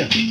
아니야.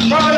Hey,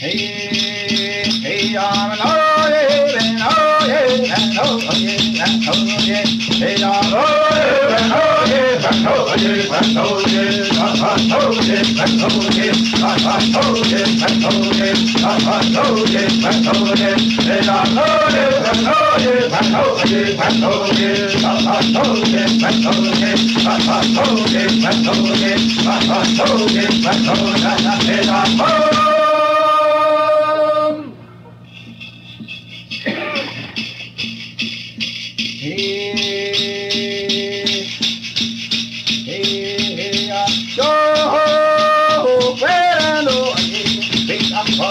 Hey, hey, I'm an oh yeah, and oh yeah, and oh yeah, and oh yeah. Hey.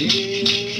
Música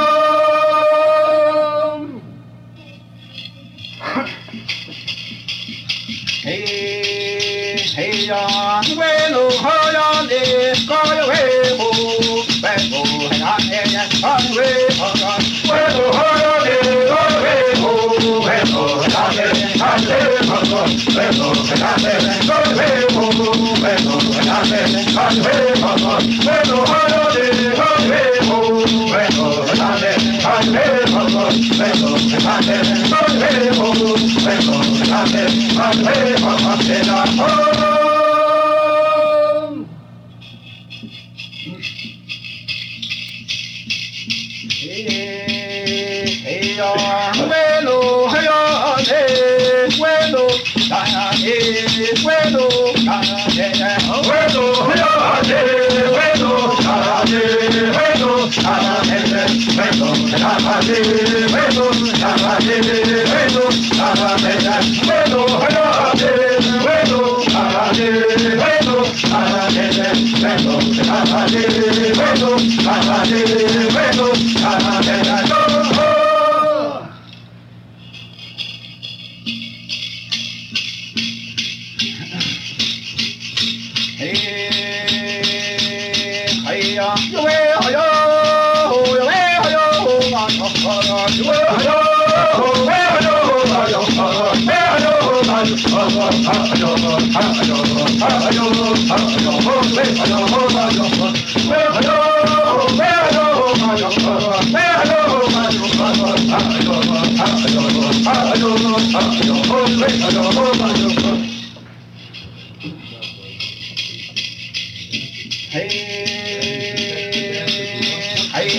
Hey, hey, on, well, hold on, this, go away, move, back, move, and on, and yes, on, way, hold on, well, hold on, this, go away, move, back, move, and on, and on, way, hold on, well, hold on, this, go away, move, back, move, and on, and on, way, hold on, well, hold on, puedo puedo puedo puedo Hey!